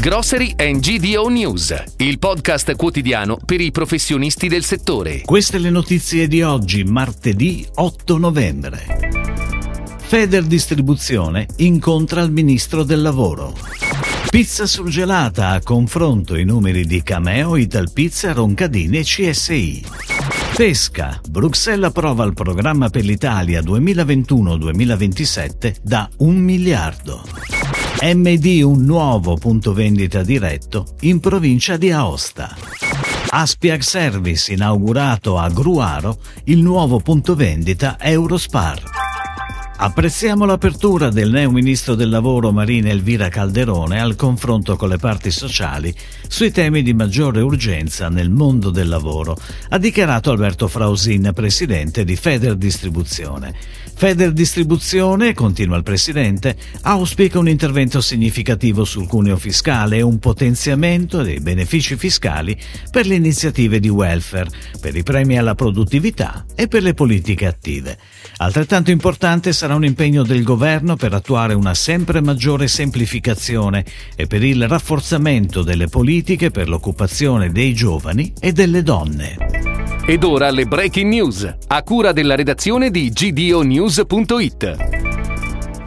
Grocery and GDO News, il podcast quotidiano per i professionisti del settore. Queste le notizie di oggi, martedì 8 novembre. Feder Distribuzione incontra il ministro del lavoro. Pizza surgelata a confronto i numeri di Cameo, Italpizza, Roncadini e CSI. Pesca. Bruxelles approva il programma per l'Italia 2021-2027 da un miliardo. MD un nuovo punto vendita diretto in provincia di Aosta. Aspiag Service inaugurato a Gruaro il nuovo punto vendita Eurospar. Apprezziamo l'apertura del neo ministro del lavoro Marina Elvira Calderone al confronto con le parti sociali sui temi di maggiore urgenza nel mondo del lavoro, ha dichiarato Alberto Frausin, presidente di Feder Distribuzione. Feder Distribuzione, continua il presidente, auspica un intervento significativo sul cuneo fiscale e un potenziamento dei benefici fiscali per le iniziative di welfare, per i premi alla produttività e per le politiche attive. Altrettanto importante sarà un impegno del governo per attuare una sempre maggiore semplificazione e per il rafforzamento delle politiche per l'occupazione dei giovani e delle donne. Ed ora le breaking news, a cura della redazione di gdonews.it.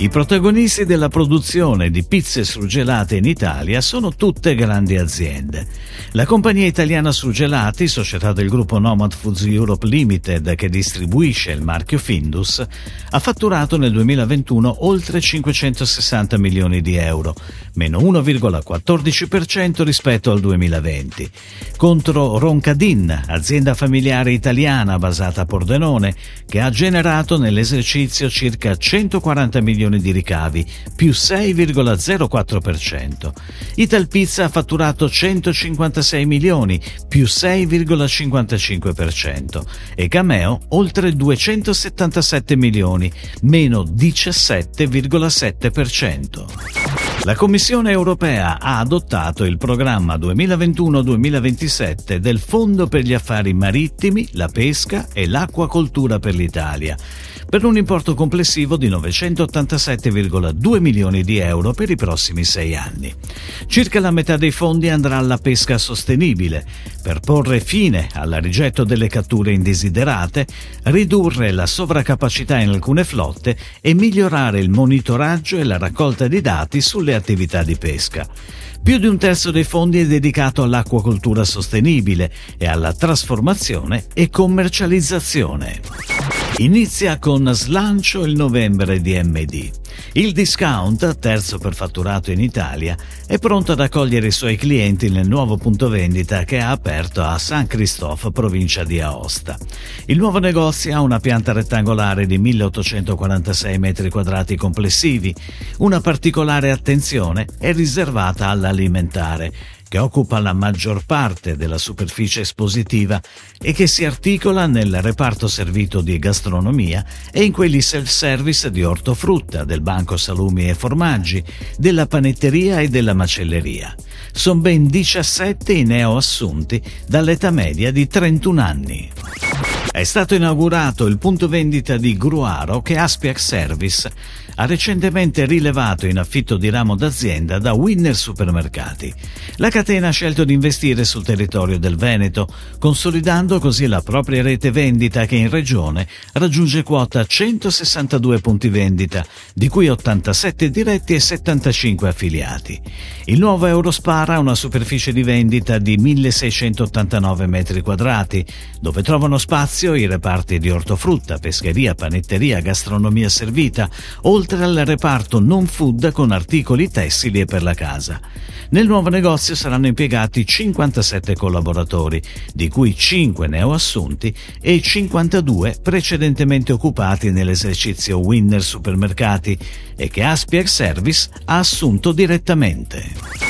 I protagonisti della produzione di pizze surgelate in Italia sono tutte grandi aziende. La compagnia italiana Surgelati, società del gruppo Nomad Foods Europe Limited che distribuisce il marchio Findus, ha fatturato nel 2021 oltre 560 milioni di euro, meno 1,14% rispetto al 2020. Contro Roncadin, azienda familiare italiana basata a Pordenone, che ha generato nell'esercizio circa 140 milioni milioni di ricavi, più 6,04%. Italpizza ha fatturato 156 milioni, più 6,55%. E Cameo oltre 277 milioni, meno 17,7%. La Commissione europea ha adottato il programma 2021-2027 del Fondo per gli affari marittimi, la pesca e l'acquacoltura per l'Italia per un importo complessivo di 987,2 milioni di euro per i prossimi sei anni. Circa la metà dei fondi andrà alla pesca sostenibile, per porre fine al rigetto delle catture indesiderate, ridurre la sovraccapacità in alcune flotte e migliorare il monitoraggio e la raccolta di dati sulle attività di pesca. Più di un terzo dei fondi è dedicato all'acquacoltura sostenibile e alla trasformazione e commercializzazione. Inizia con slancio il novembre di MD. Il discount, terzo per fatturato in Italia, è pronto ad accogliere i suoi clienti nel nuovo punto vendita che ha aperto a San Christophe, provincia di Aosta. Il nuovo negozio ha una pianta rettangolare di 1846 metri quadrati complessivi. Una particolare attenzione è riservata all'alimentare che occupa la maggior parte della superficie espositiva e che si articola nel reparto servito di gastronomia e in quelli self-service di ortofrutta, del banco salumi e formaggi, della panetteria e della macelleria. Sono ben 17 i neoassunti dall'età media di 31 anni. È stato inaugurato il punto vendita di Gruaro che Aspiac Service ha recentemente rilevato in affitto di ramo d'azienda da Winner Supermercati. La catena ha scelto di investire sul territorio del Veneto, consolidando così la propria rete vendita che in regione raggiunge quota 162 punti vendita, di cui 87 diretti e 75 affiliati. Il nuovo Eurospar ha una superficie di vendita di 1689 metri quadrati, dove trovano spazio i reparti di ortofrutta, pescheria, panetteria, gastronomia servita, oltre al reparto non food con articoli tessili e per la casa. Nel nuovo negozio saranno impiegati 57 collaboratori, di cui 5 neoassunti e 52 precedentemente occupati nell'esercizio Winner Supermercati e che Aspier Service ha assunto direttamente.